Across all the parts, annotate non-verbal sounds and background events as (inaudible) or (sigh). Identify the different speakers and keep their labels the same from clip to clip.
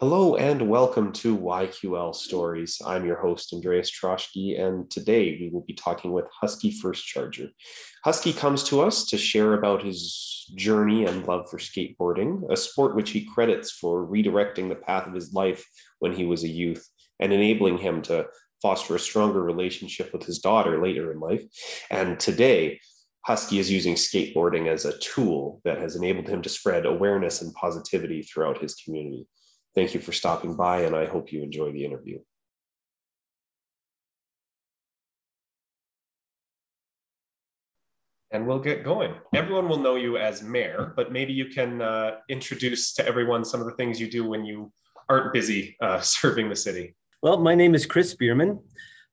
Speaker 1: Hello and welcome to YQL Stories. I'm your host, Andreas Troschke, and today we will be talking with Husky First Charger. Husky comes to us to share about his journey and love for skateboarding, a sport which he credits for redirecting the path of his life when he was a youth and enabling him to foster a stronger relationship with his daughter later in life. And today, Husky is using skateboarding as a tool that has enabled him to spread awareness and positivity throughout his community. Thank you for stopping by, and I hope you enjoy the interview. And we'll get going. Everyone will know you as mayor, but maybe you can uh, introduce to everyone some of the things you do when you aren't busy uh, (laughs) serving the city.
Speaker 2: Well, my name is Chris Spearman.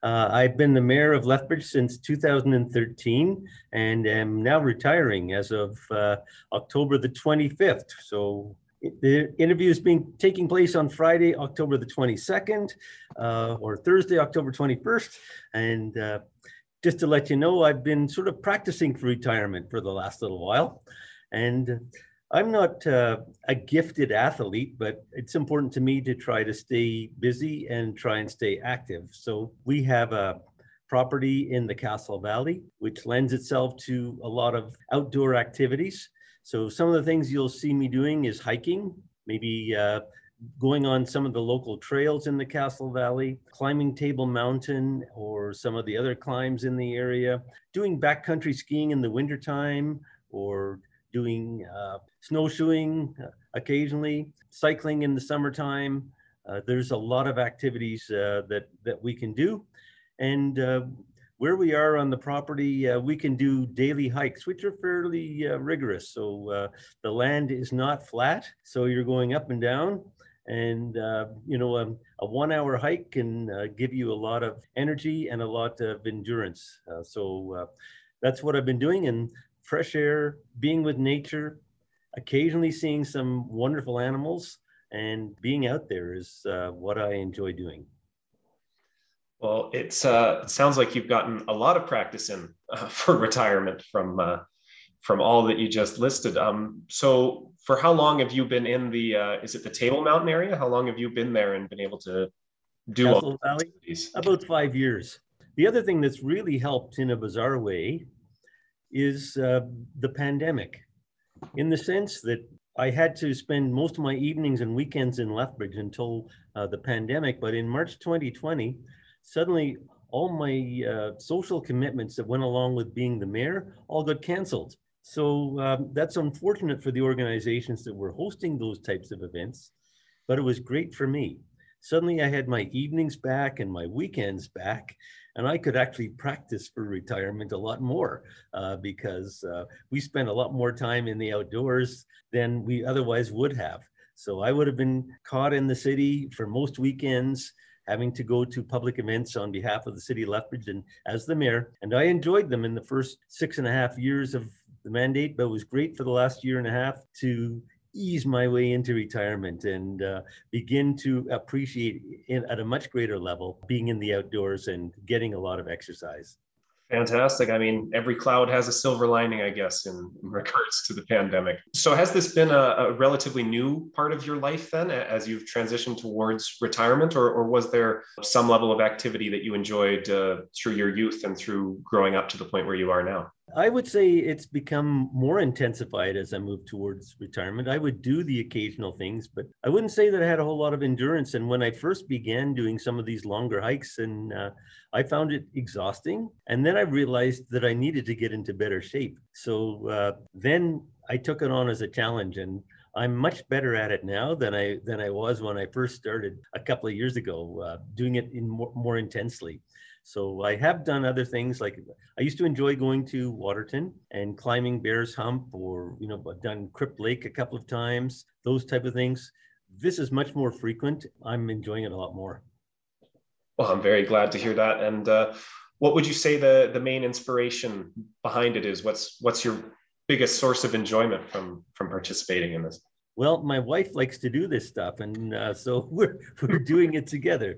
Speaker 2: Uh, I've been the mayor of Lethbridge since 2013 and am now retiring as of uh, October the 25th. So the interview is being taking place on Friday, October the 22nd, uh, or Thursday, October 21st. And uh, just to let you know, I've been sort of practicing for retirement for the last little while. And I'm not uh, a gifted athlete, but it's important to me to try to stay busy and try and stay active. So we have a property in the Castle Valley, which lends itself to a lot of outdoor activities. So some of the things you'll see me doing is hiking, maybe uh, going on some of the local trails in the Castle Valley, climbing Table Mountain or some of the other climbs in the area, doing backcountry skiing in the wintertime or doing uh, snowshoeing uh, occasionally, cycling in the summertime. Uh, there's a lot of activities uh, that, that we can do. And uh, where we are on the property, uh, we can do daily hikes, which are fairly uh, rigorous. So uh, the land is not flat, so you're going up and down. And uh, you know, um, a one-hour hike can uh, give you a lot of energy and a lot of endurance. Uh, so that's what I've been doing. And fresh air, being with nature, occasionally seeing some wonderful animals, and being out there is what I enjoy doing.
Speaker 1: Well, it's uh, it sounds like you've gotten a lot of practice in (laughs) uh, for retirement from uh, from all that you just listed. Um, so, for how long have you been in the? Uh, is it the Table Mountain area? How long have you been there and been able to do Castle all
Speaker 2: Valley? About five years. The other thing that's really helped in a bizarre way is uh, the pandemic, in the sense that I had to spend most of my evenings and weekends in Lethbridge until uh, the pandemic. But in March 2020 suddenly all my uh, social commitments that went along with being the mayor all got canceled. So um, that's unfortunate for the organizations that were hosting those types of events, but it was great for me. Suddenly I had my evenings back and my weekends back, and I could actually practice for retirement a lot more uh, because uh, we spent a lot more time in the outdoors than we otherwise would have. So I would have been caught in the city for most weekends having to go to public events on behalf of the city of Lethbridge and as the mayor. And I enjoyed them in the first six and a half years of the mandate, but it was great for the last year and a half to ease my way into retirement and uh, begin to appreciate in, at a much greater level being in the outdoors and getting a lot of exercise.
Speaker 1: Fantastic. I mean, every cloud has a silver lining, I guess, in, in regards to the pandemic. So, has this been a, a, relatively new part of your life then, as you've transitioned towards retirement, or, or was there some level of activity that you enjoyed uh, through your youth and through growing up to the point where you are now?
Speaker 2: I would say it's become more intensified as I move towards retirement. I would do the occasional things, but I wouldn't say that I had a whole lot of endurance. And when I first began doing some of these longer hikes, and uh, I found it exhausting. And then I realized that I needed to get into better shape. So uh, then I took it on as a challenge, and I'm much better at it now than I than I was when I first started a couple of years ago, uh, doing it in more, more intensely. So I have done other things like I used to enjoy going to Waterton and climbing Bears Hump or, you know, I've done Crypt Lake a couple of times, those type of things. This is much more frequent. I'm enjoying it a lot more.
Speaker 1: Well, I'm very glad to hear that. And uh, what would you say the, the main inspiration behind it is? What's, what's your biggest source of enjoyment from, from participating in this?
Speaker 2: Well, my wife likes to do this stuff, and uh, so (laughs) we're we're doing it together.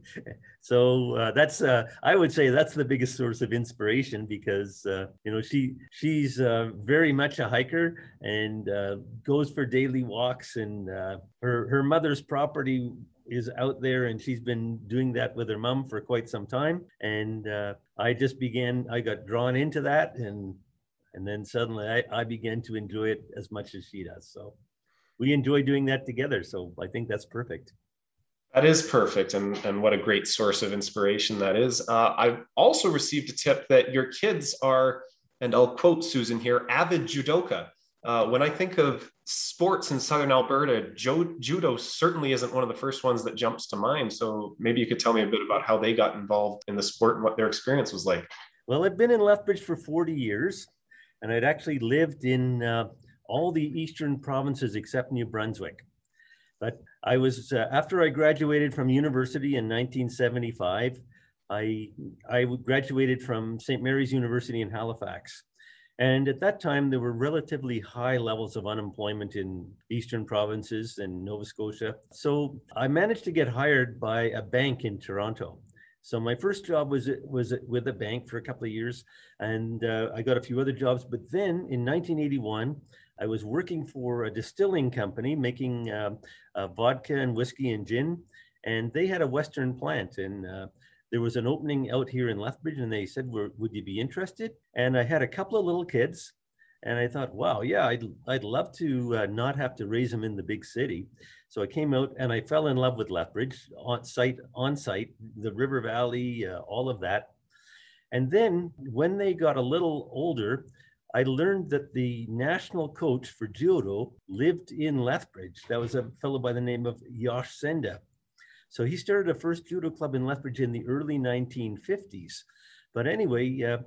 Speaker 2: (laughs) so uh, that's uh, I would say that's the biggest source of inspiration because uh, you know she she's uh, very much a hiker and uh, goes for daily walks, and her her mother's property is out there and she's been doing that with her mom for quite some time and i just began i got drawn into that and and then suddenly I, I began to enjoy it as much as she does so we enjoy doing that together. So I think that's perfect.
Speaker 1: That is perfect, and, and what a great source of inspiration that is. Uh, I've also received a tip that your kids are, and I'll quote Susan here, avid judoka. Uh, when I think of sports in Southern Alberta, jo- judo certainly isn't one of the first ones that jumps to mind. So maybe you could tell me a bit about how they got involved in the sport and what their experience was like.
Speaker 2: Well, I've been in Lethbridge for 40 years, and I'd actually lived in uh, all the eastern provinces except New Brunswick. But I was, uh, after I graduated from university in 1975, I, I graduated from St. Mary's University in Halifax. And at that time, there were relatively high levels of unemployment in eastern provinces and Nova Scotia. So I managed to get hired by a bank in Toronto. So my first job was was with a bank for a couple of years, and uh, I got a few other jobs. But then in 1981, I was working for a distilling company making um, uh, vodka and whiskey and gin, and they had a Western plant. And uh, there was an opening out here in Lethbridge, and they said, "Would you be interested?" And I had a couple of little kids, and I thought, "Wow, yeah, I'd I'd love to uh, not have to raise them in the big city." So I came out and I fell in love with Lethbridge on sight, on sight, the River Valley, uh, all of that. And then when they got a little older, I learned that the national coach for judo lived in Lethbridge. That was a fellow by the name of Yosh Senda. So he started a first judo club in Lethbridge in the early 1950s. But anyway, uh,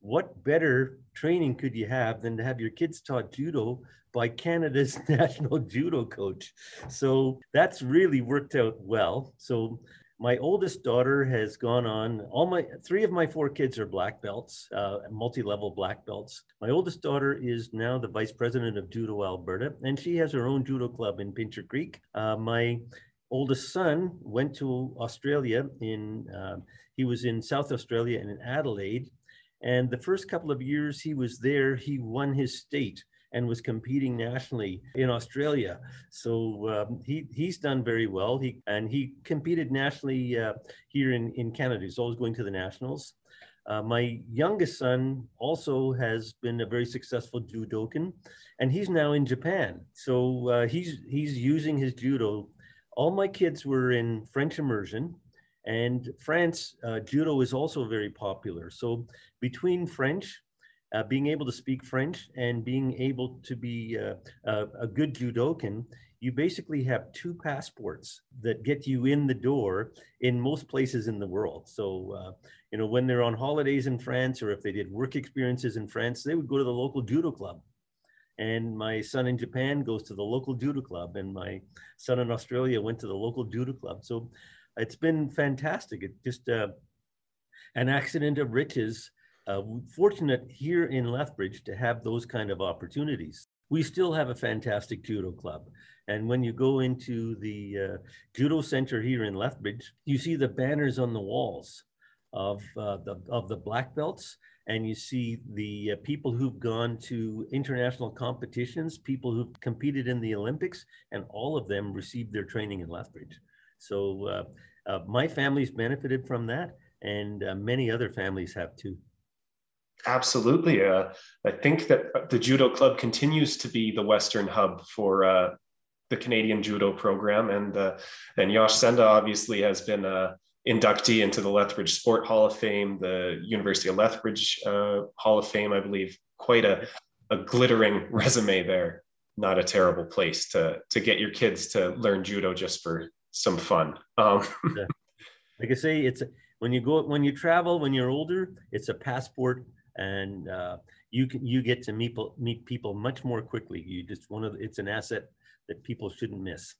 Speaker 2: what better training could you have than to have your kids taught judo by Canada's (laughs) national judo coach? So that's really worked out well. So my oldest daughter has gone on all my three of my four kids are black belts uh, multi-level black belts. My oldest daughter is now the vice president of judo alberta and she has her own judo club in pincher creek. Uh, my oldest son went to australia in uh, he was in south australia and in adelaide and the first couple of years he was there he won his state and was competing nationally in Australia. So um, he he's done very well. He and he competed nationally uh, here in in Canada. He's always going to the nationals. Uh, my youngest son also has been a very successful judokan, and he's now in Japan. So uh, he's he's using his judo. All my kids were in French immersion, and France uh, judo is also very popular. So between French uh, being able to speak French and being able to be uh, a, a, good judokan, you basically have two passports that get you in the door in most places in the world. So, uh, you know, when they're on holidays in France or if they did work experiences in France, they would go to the local judo club. And my son in Japan goes to the local judo club, and my son in Australia went to the local judo club. So it's been fantastic. It's just uh, an accident of riches uh, fortunate here in Lethbridge to have those kind of opportunities. We still have a fantastic judo club. And when you go into the uh, judo center here in Lethbridge, you see the banners on the walls of, uh, the, of the black belts. And you see the uh, people who've gone to international competitions, people who've competed in the Olympics, and all of them received their training in Lethbridge. So uh, uh, my family's benefited from that, and many other families have too.
Speaker 1: Absolutely. Uh, I think that the Judo Club continues to be the Western hub for uh, the Canadian Judo program. And, uh, and Yosh Senda obviously has been a inductee into the Lethbridge Sport Hall of Fame, the University of Lethbridge uh, Hall of Fame, I believe. Quite a, a glittering (laughs) resume there. Not a terrible place to, to get your kids to learn judo just for some fun. Um,
Speaker 2: like I say, it's when you go when you travel when you're older, it's a passport and uh, you can you get to meet meet people much more quickly. You just one of it's an asset that people shouldn't miss.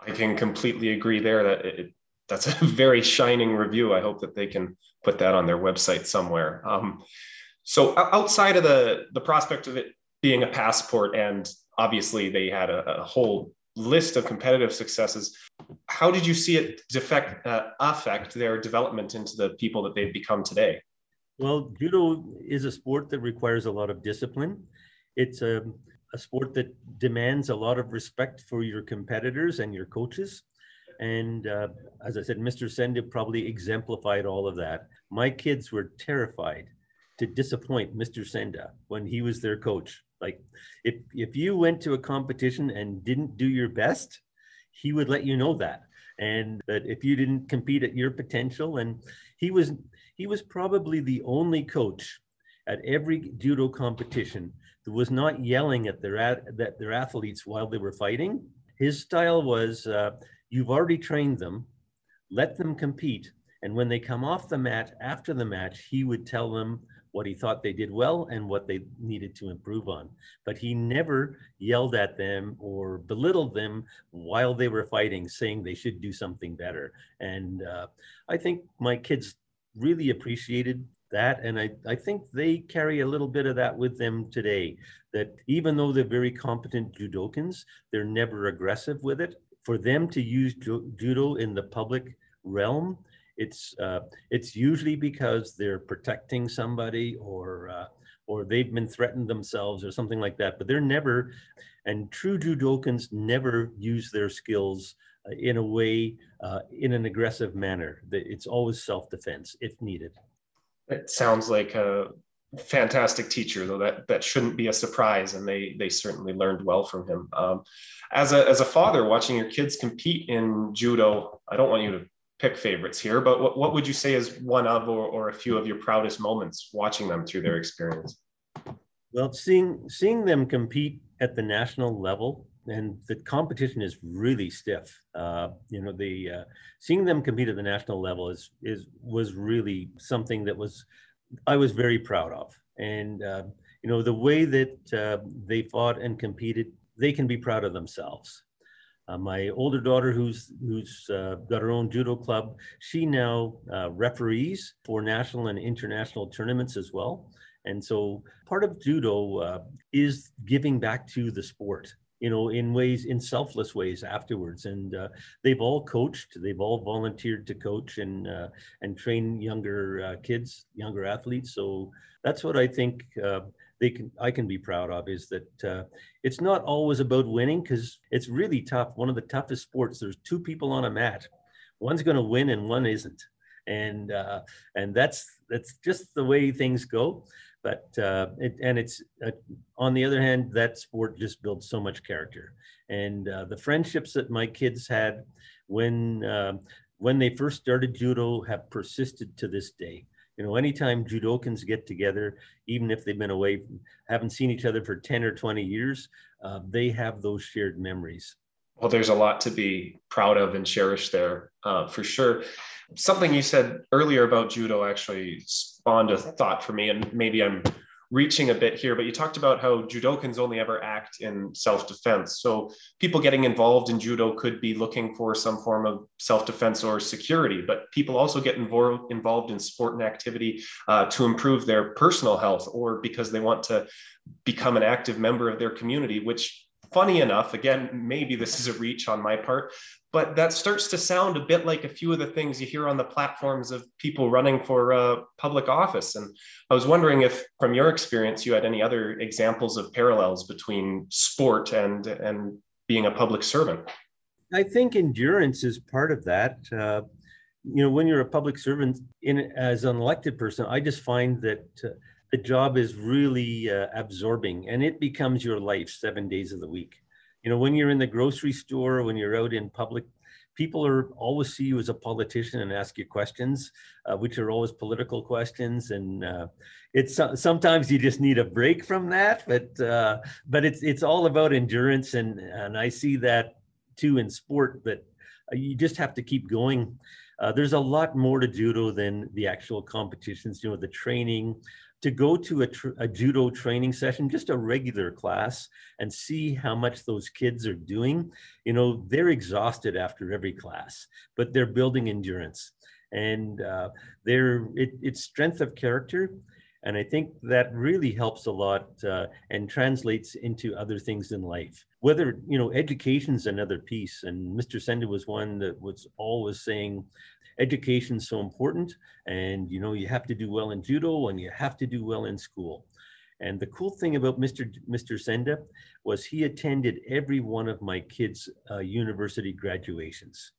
Speaker 1: I can completely agree there. That it, that's a (laughs) very shining review. I hope that they can put that on their website somewhere. Um, so outside of the the prospect of it being a passport and obviously they had a, a whole list of competitive successes. How did you see it defect, uh, affect their development into the people that they've become today?
Speaker 2: Well, judo is a sport that requires a lot of discipline. It's a, a sport that demands a lot of respect for your competitors and your coaches. And uh, as I said, Mr. Senda probably exemplified all of that. My kids were terrified to disappoint Mr. Senda when he was their coach. Like if if you went to a competition and didn't do your best, he would let you know that. And that if you didn't compete at your potential, and he was he was probably the only coach at every judo competition that was not yelling at their at their athletes while they were fighting. His style was, uh, you've already trained them, let them compete, and when they come off the mat after the match, he would tell them what he thought they did well and what they needed to improve on. But he never yelled at them or belittled them while they were fighting, saying they should do something better. And uh, I think my kids really appreciated that. And I, I think they carry a little bit of that with them today. That even though they're very competent judokans, they're never aggressive with it. For them to use judo in the public realm it's uh, it's usually because they're protecting somebody or uh, or they've been threatened themselves or something like that. But they're never, and true judokans never use their skills in a way uh, in an aggressive manner. It's always self-defense if needed.
Speaker 1: It sounds like a fantastic teacher, though that that shouldn't be a surprise, and they they certainly learned well from him. Um, as a as a father, watching your kids compete in judo, I don't want you to pick favorites here, but what, what would you say is one of or, or a few of your proudest moments watching them through their experience?
Speaker 2: Well, seeing seeing them compete at the national level, and the competition is really stiff. Uh, you know, the uh, seeing them compete at the national level is is was really something that was I was very proud of. And uh, you know, the way that uh, they fought and competed, they can be proud of themselves. Uh, my older daughter, who's who's uh, got her own judo club, she now referees for national and international tournaments as well. And so part of judo is giving back to the sport, you know, in ways, in selfless ways afterwards. And uh, they've all coached, they've all volunteered to coach and uh, and train younger kids, younger athletes. So that's what I think they can I can be proud of is that uh, it's not always about winning because it's really tough. One of the toughest sports. There's two people on a mat. One's going to win and one isn't, and uh, and that's that's just the way things go. But uh, it, and it's uh, on the other hand, that sport just builds so much character, and uh, the friendships that my kids had when um, when they first started judo have persisted to this day you know, anytime judokans get together, even if they've been away, haven't seen each other for 10 or 20 years, uh, they have those shared memories.
Speaker 1: Well, there's a lot to be proud of and cherish there uh, for sure. Something you said earlier about judo actually spawned a thought for me, and maybe I'm reaching a bit here, but you talked about how judokans only ever act in self-defense. So people getting involved in judo could be looking for some form of self-defense or security, but people also get involved involved in sport and activity uh, to improve their personal health or because they want to become an active member of their community, which funny enough, again, maybe this is a reach on my part, but that starts to sound a bit like a few of the things you hear on the platforms of people running for uh, public office. And I was wondering if, from your experience, you had any other examples of parallels between sport and and being a public servant.
Speaker 2: I think endurance is part of that. Uh, you know, when you're a public servant, in as an elected person, I just find that. Uh, the job is really uh, absorbing and it becomes your life seven days of the week you know, when you're in the grocery store, when you're out in public, people are always see you as a politician and ask you questions, uh, which are always political questions. And uh, it's sometimes you just need a break from that, but uh, but it's it's all about endurance, and and I see that too in sport that you just have to keep going. Uh, there's a lot more to judo than the actual competitions. You know, the training, to go to a, tr- a, judo training session, just a regular class, and see how much those kids are doing. You know, they're exhausted after every class, but they're building endurance, and uh, they're it, it's strength of character. And I think that really helps a lot uh, and translates into other things in life. Whether, you know, education's another piece. And Mr. Senda was one that was always saying, education's so important. And, you know, you have to do well in judo and you have to do well in school. And the cool thing about Mr. Mr. Senda was he attended every one of my kids' uh, university graduations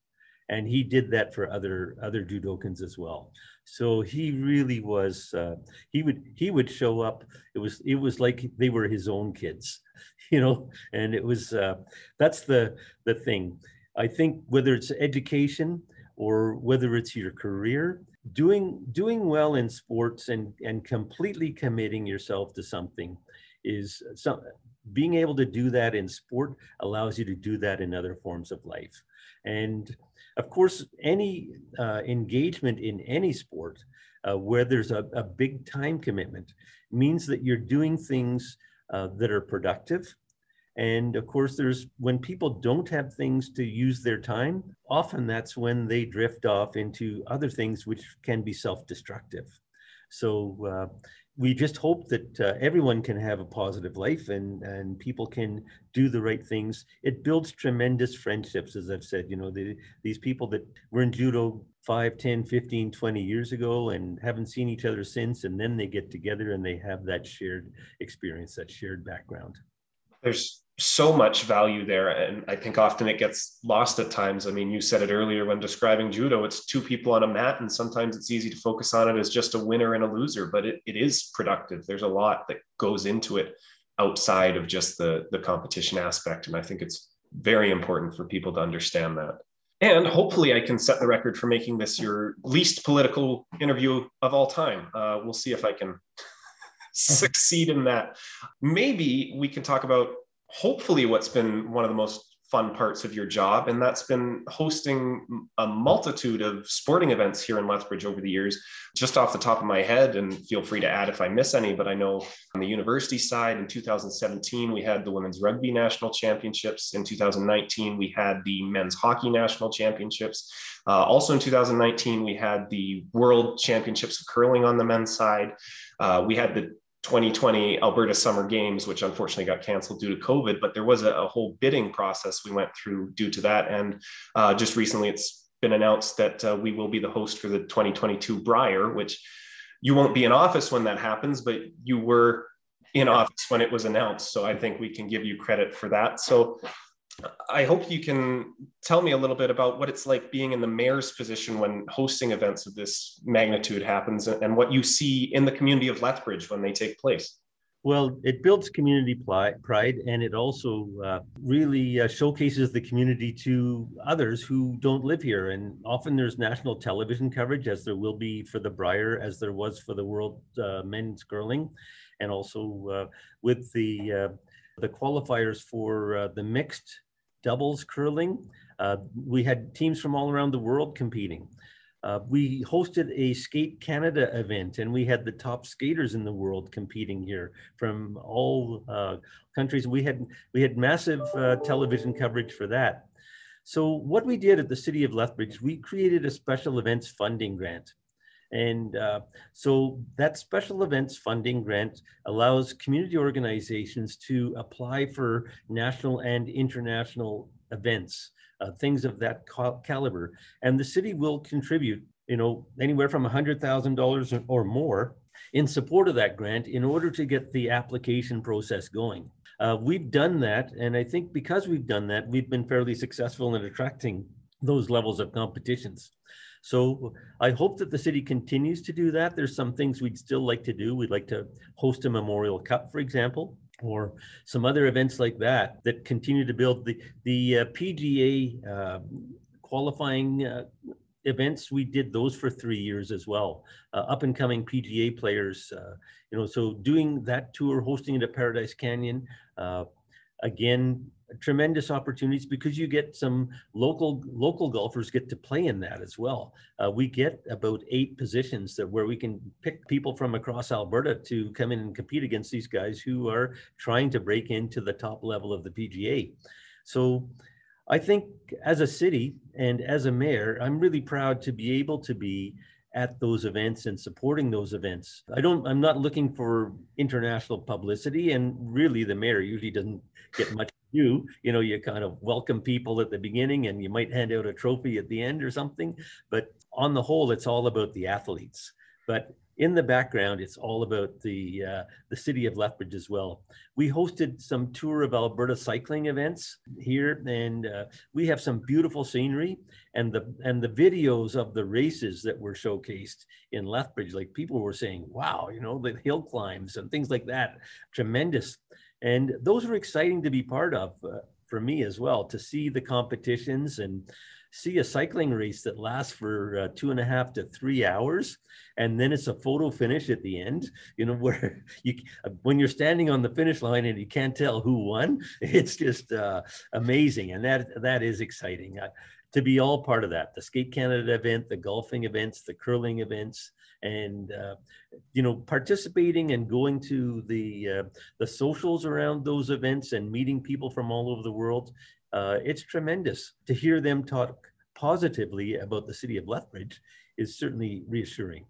Speaker 2: and he did that for other other judokans as well so he really was uh, he would he would show up it was it was like they were his own kids (laughs) you know and it was uh, that's the the thing i think whether it's education or whether it's your career doing doing well in sports and and completely committing yourself to something is some being able to do that in sport allows you to do that in other forms of life and of course, any uh, engagement in any sport uh, where there's a, a, big time commitment means that you're doing things uh, that are productive. And of course, there's when people don't have things to use their time, often that's when they drift off into other things which can be self destructive. So, uh, we just hope that uh, everyone can have a positive life and, and people can do the right things. It builds tremendous friendships, as I've said, you know, the, these people that were in judo 5, 10, 15, 20 years ago and haven't seen each other since, and then they get together and they have that shared experience, that shared background.
Speaker 1: There's so much value there. And I think often it gets lost at times. I mean, you said it earlier when describing judo, it's two people on a mat, and sometimes it's easy to focus on it as just a winner and a loser, but it, it is productive. There's a lot that goes into it outside of just the, the competition aspect. And I think it's very important for people to understand that. And hopefully, I can set the record for making this your least political interview of all time. Uh, we'll see if I can (laughs) succeed in that. Maybe we can talk about hopefully what's been one of the most fun parts of your job, and that's been hosting a multitude of sporting events here in Lethbridge over the years. Just off the top of my head, and feel free to add if I miss any, but I know on the university side in 2017, we had the Women's Rugby National Championships. In 2019, we had the Men's Hockey National Championships. Uh, also in 2019, we had the World Championships of Curling on the men's side. Uh, we had the 2020 Alberta Summer Games, which unfortunately got canceled due to COVID, but there was a, a whole bidding process we went through due to that. And uh, just recently, it's been announced that uh, we will be the host for the 2022 Brier, which you won't be in office when that happens, but you were in office when it was announced. So I think we can give you credit for that. So I hope you can tell me a little bit about what it's like being in the mayor's position when hosting events of this magnitude happens and what you see in the community of Lethbridge when they take place.
Speaker 2: Well, it builds community pride and it also uh, really uh, showcases the community to others who don't live here. And often there's national television coverage, as there will be for the Brier, as there was for the World uh, Men's Curling, and also uh, with the uh, the qualifiers for uh, the mixed doubles curling. Uh, we had teams from all around the world competing. Uh, we hosted a Skate Canada event, and we had the top skaters in the world competing here from all uh, countries. We had we had massive uh, television coverage for that. So what we did at the City of Lethbridge, we created a special events funding grant. And uh, so that special events funding grant allows community organizations to apply for national and international events, uh, things of that caliber. And the city will contribute, you know, anywhere from $100,000 or more in support of that grant in order to get the application process going. Uh, we've done that, and I think because we've done that, we've been fairly successful in attracting those levels of competitions. So I hope that the city continues to do that. There's some things we'd still like to do. We'd like to host a Memorial Cup, for example, or some other events like that that continue to build the the uh, PGA uh, qualifying uh, events. We did those for three years as well. Uh, up and coming PGA players, uh, you know, so doing that tour, hosting it at Paradise Canyon. Uh, again, tremendous opportunities because you get some local local golfers get to play in that as well. Uh, we get about eight positions that where we can pick people from across Alberta to come in and compete against these guys who are trying to break into the top level of the PGA. So I think as a city and as a mayor, I'm really proud to be able to be at those events and supporting those events. I don't, I'm not looking for international publicity, and really the mayor usually doesn't get much you you know you kind of welcome people at the beginning and you might hand out a trophy at the end or something but on the whole it's all about the athletes but in the background, it's all about the uh, the city of Lethbridge as well. We hosted some tour of Alberta cycling events here, and uh, we have some beautiful scenery. And the and the videos of the races that were showcased in Lethbridge, like people were saying, "Wow, you know, the hill climbs and things like that, tremendous." And those were exciting to be part of uh, for me as well to see the competitions and see a cycling race that lasts for uh, two and a half to three hours and then it's a photo finish at the end you know (laughs) where you when you're standing on the finish line and you can't tell who won (laughs) it's just uh, amazing and that that is exciting. Uh, to be all part of that the skate canada event the golfing events the curling events and uh, you know participating and going to the uh, the socials around those events and meeting people from all over the world uh, it's tremendous to hear them talk positively about the city of Lethbridge is certainly reassuring.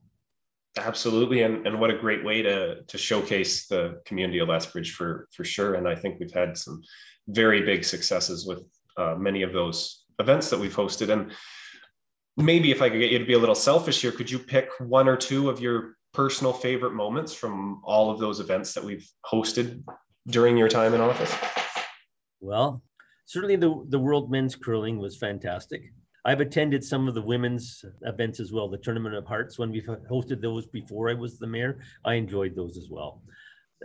Speaker 1: Absolutely, and, and what a great way to to showcase the community of Lethbridge for for sure. And I think we've had some very big successes with uh, many of those events that we've hosted. And maybe if I could get you to be a little selfish here, could you pick one or two of your personal favorite moments from all of those events that we've hosted during your time in office?
Speaker 2: Well, certainly the, the World Men's Curling was fantastic. I've attended some of the women's events as well, the Tournament of Hearts. When we've hosted those before I was the mayor, I enjoyed those as well.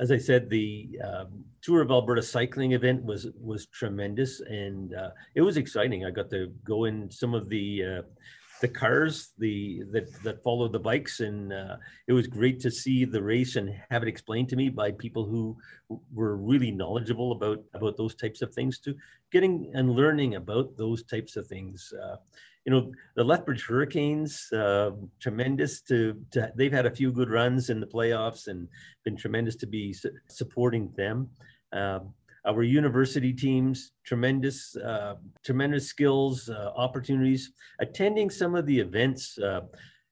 Speaker 2: As I said, the um, Tour of Alberta cycling event was was tremendous, and uh, it was exciting. I got to go in some of the uh, the cars the that that follow the bikes and uh, it was great to see the race and have it explained to me by people who were really knowledgeable about about those types of things too. Getting and learning about those types of things uh, you know the lethbridge hurricanes uh, tremendous to, to they've had a few good runs in the playoffs and been tremendous to be su- supporting them. Um, our university teams, tremendous, uh, tremendous skills, uh, opportunities, attending some of the events. Uh,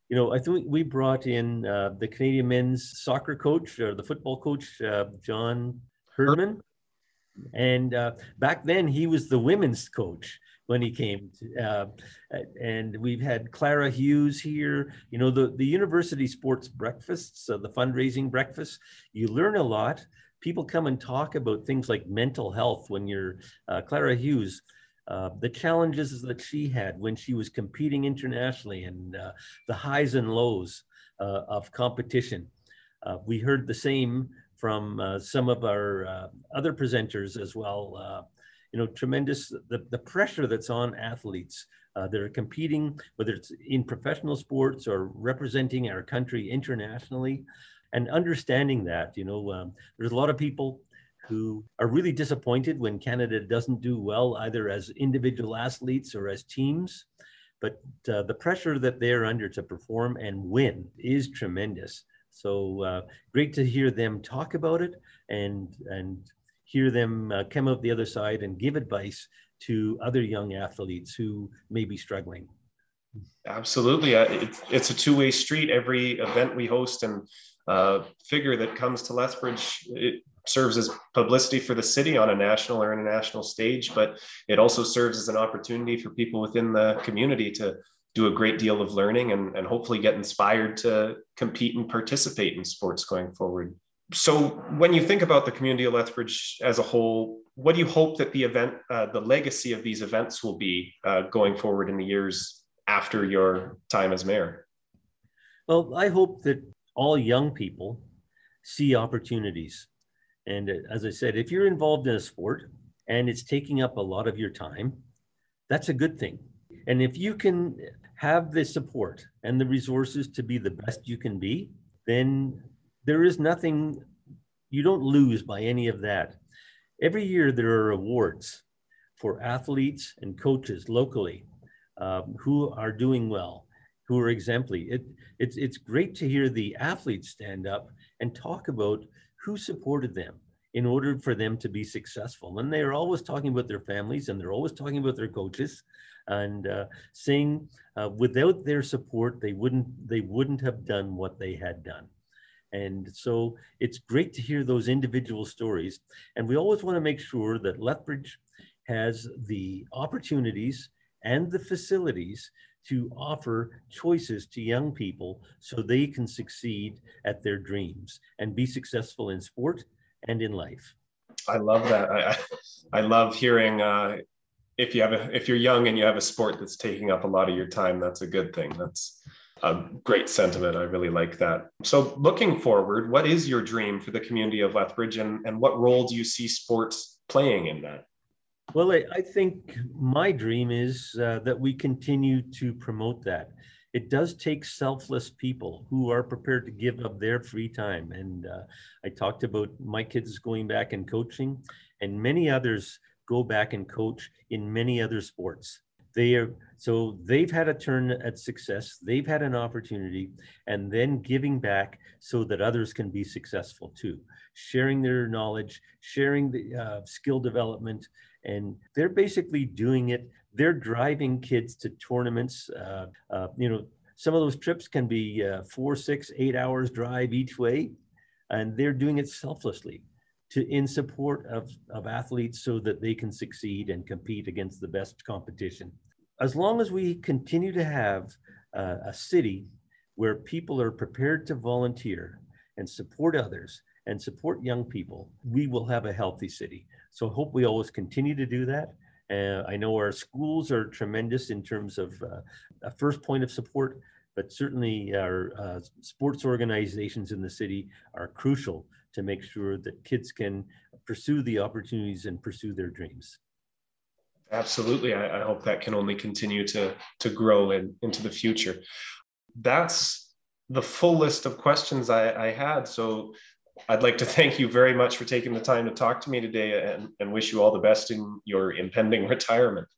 Speaker 2: you know, I think we brought in uh, the Canadian men's soccer coach or the football coach, uh, John Herdman. And uh, back then he was the women's coach when he came. To, and we've had Clara Hughes here. You know, the, the university sports breakfasts, the fundraising breakfasts, you learn a lot people come and talk about things like mental health when you're uh, Clara Hughes. Uh, the challenges that she had when she was competing internationally and uh, the highs and lows uh, of competition. Uh, we heard the same from uh, some of our other presenters as well. You know, tremendous, the, the pressure that's on athletes uh, that are competing, whether it's in professional sports or representing our country internationally and understanding that, you know, um, there's a lot of people who are really disappointed when Canada doesn't do well, either as individual athletes or as teams. But uh, the pressure that they're under to perform and win is tremendous. So uh, great to hear them talk about it and and hear them uh, come out the other side and give advice to other young athletes who may be struggling.
Speaker 1: Absolutely, it's, a two-way street. Every event we host and uh, figure that comes to Lethbridge. It serves as publicity for the city on a national or international stage, but it also serves as an opportunity for people within the community to do a great deal of learning and, and hopefully get inspired to compete and participate in sports going forward. So, when you think about the community of Lethbridge as a whole, what do you hope that the event, uh, the legacy of these events will be uh, going forward in the years after your time as mayor?
Speaker 2: Well, I hope that all young people see opportunities. And uh, as I said, if you're involved in a sport and it's taking up a lot of your time, that's a good thing. And if you can have the support and the resources to be the best you can be, then there is nothing, you don't lose by any of that. Every year there are awards for athletes and coaches locally um, who are doing well who are exemplary. It, it's, it's great to hear the athletes stand up and talk about who supported them in order for them to be successful. And they're always talking about their families and they're always talking about their coaches and uh, saying uh, without their support, they wouldn't, they wouldn't have done what they had done. And so it's great to hear those individual stories. And we always want to make sure that Lethbridge has the opportunities and the facilities to offer choices to young people so they can succeed at their dreams and be successful in sport and in life.
Speaker 1: I love that. I, I love hearing uh, if you have a, if you're young and you have a sport that's taking up a lot of your time, that's a good thing. That's a great sentiment. I really like that. So, looking forward, what is your dream for the community of Lethbridge, and, and what role do you see sports playing in that?
Speaker 2: Well, I, I think my dream is uh, that we continue to promote that. It does take selfless people who are prepared to give up their free time. And uh, I talked about my kids going back and coaching, and many others go back and coach in many other sports they are so they've had a turn at success they've had an opportunity and then giving back so that others can be successful too. Sharing their knowledge sharing the uh, skill development and they're basically doing it. They're driving kids to tournaments uh, uh, you know some of those trips can be uh, four six eight hours drive each way and they're doing it selflessly to in support of, of athletes so that they can succeed and compete against the best competition. As long as we continue to have uh, a city where people are prepared to volunteer and support others and support young people, we will have a healthy city. So I hope we always continue to do that. Uh, I know our schools are tremendous in terms of uh, a first point of support, but certainly our uh, sports organizations in the city are crucial to make sure that kids can pursue the opportunities and pursue their dreams.
Speaker 1: Absolutely. I, I hope that can only continue to, to grow in, into the future. That's the full list of questions I, I had. So I'd like to thank you very much for taking the time to talk to me today and, and wish you all the best in your impending (laughs) retirement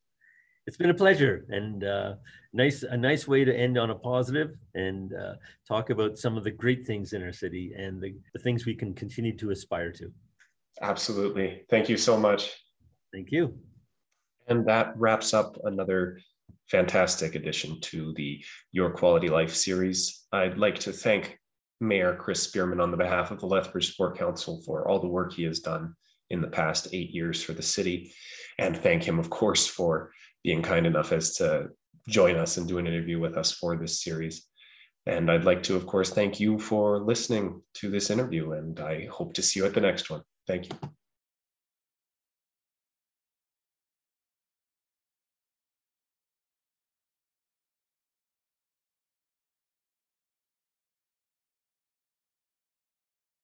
Speaker 2: it's been a pleasure and uh, nice a nice way to end on a positive and uh, talk about some of the great things in our city and the, the things we can continue to aspire to.
Speaker 1: Absolutely. Thank you so much.
Speaker 2: Thank you.
Speaker 1: And that wraps up another fantastic addition to the Your Quality Life series. I'd like to thank Mayor Chris Spearman on the behalf of the Lethbridge Sport Council for all the work he has done in the past eight years for the city. And thank him, of course, for being kind enough as to join us and do an interview with us for this series. And I'd like to, of course, thank you for listening to this interview, and I hope to see you at the next one. Thank you.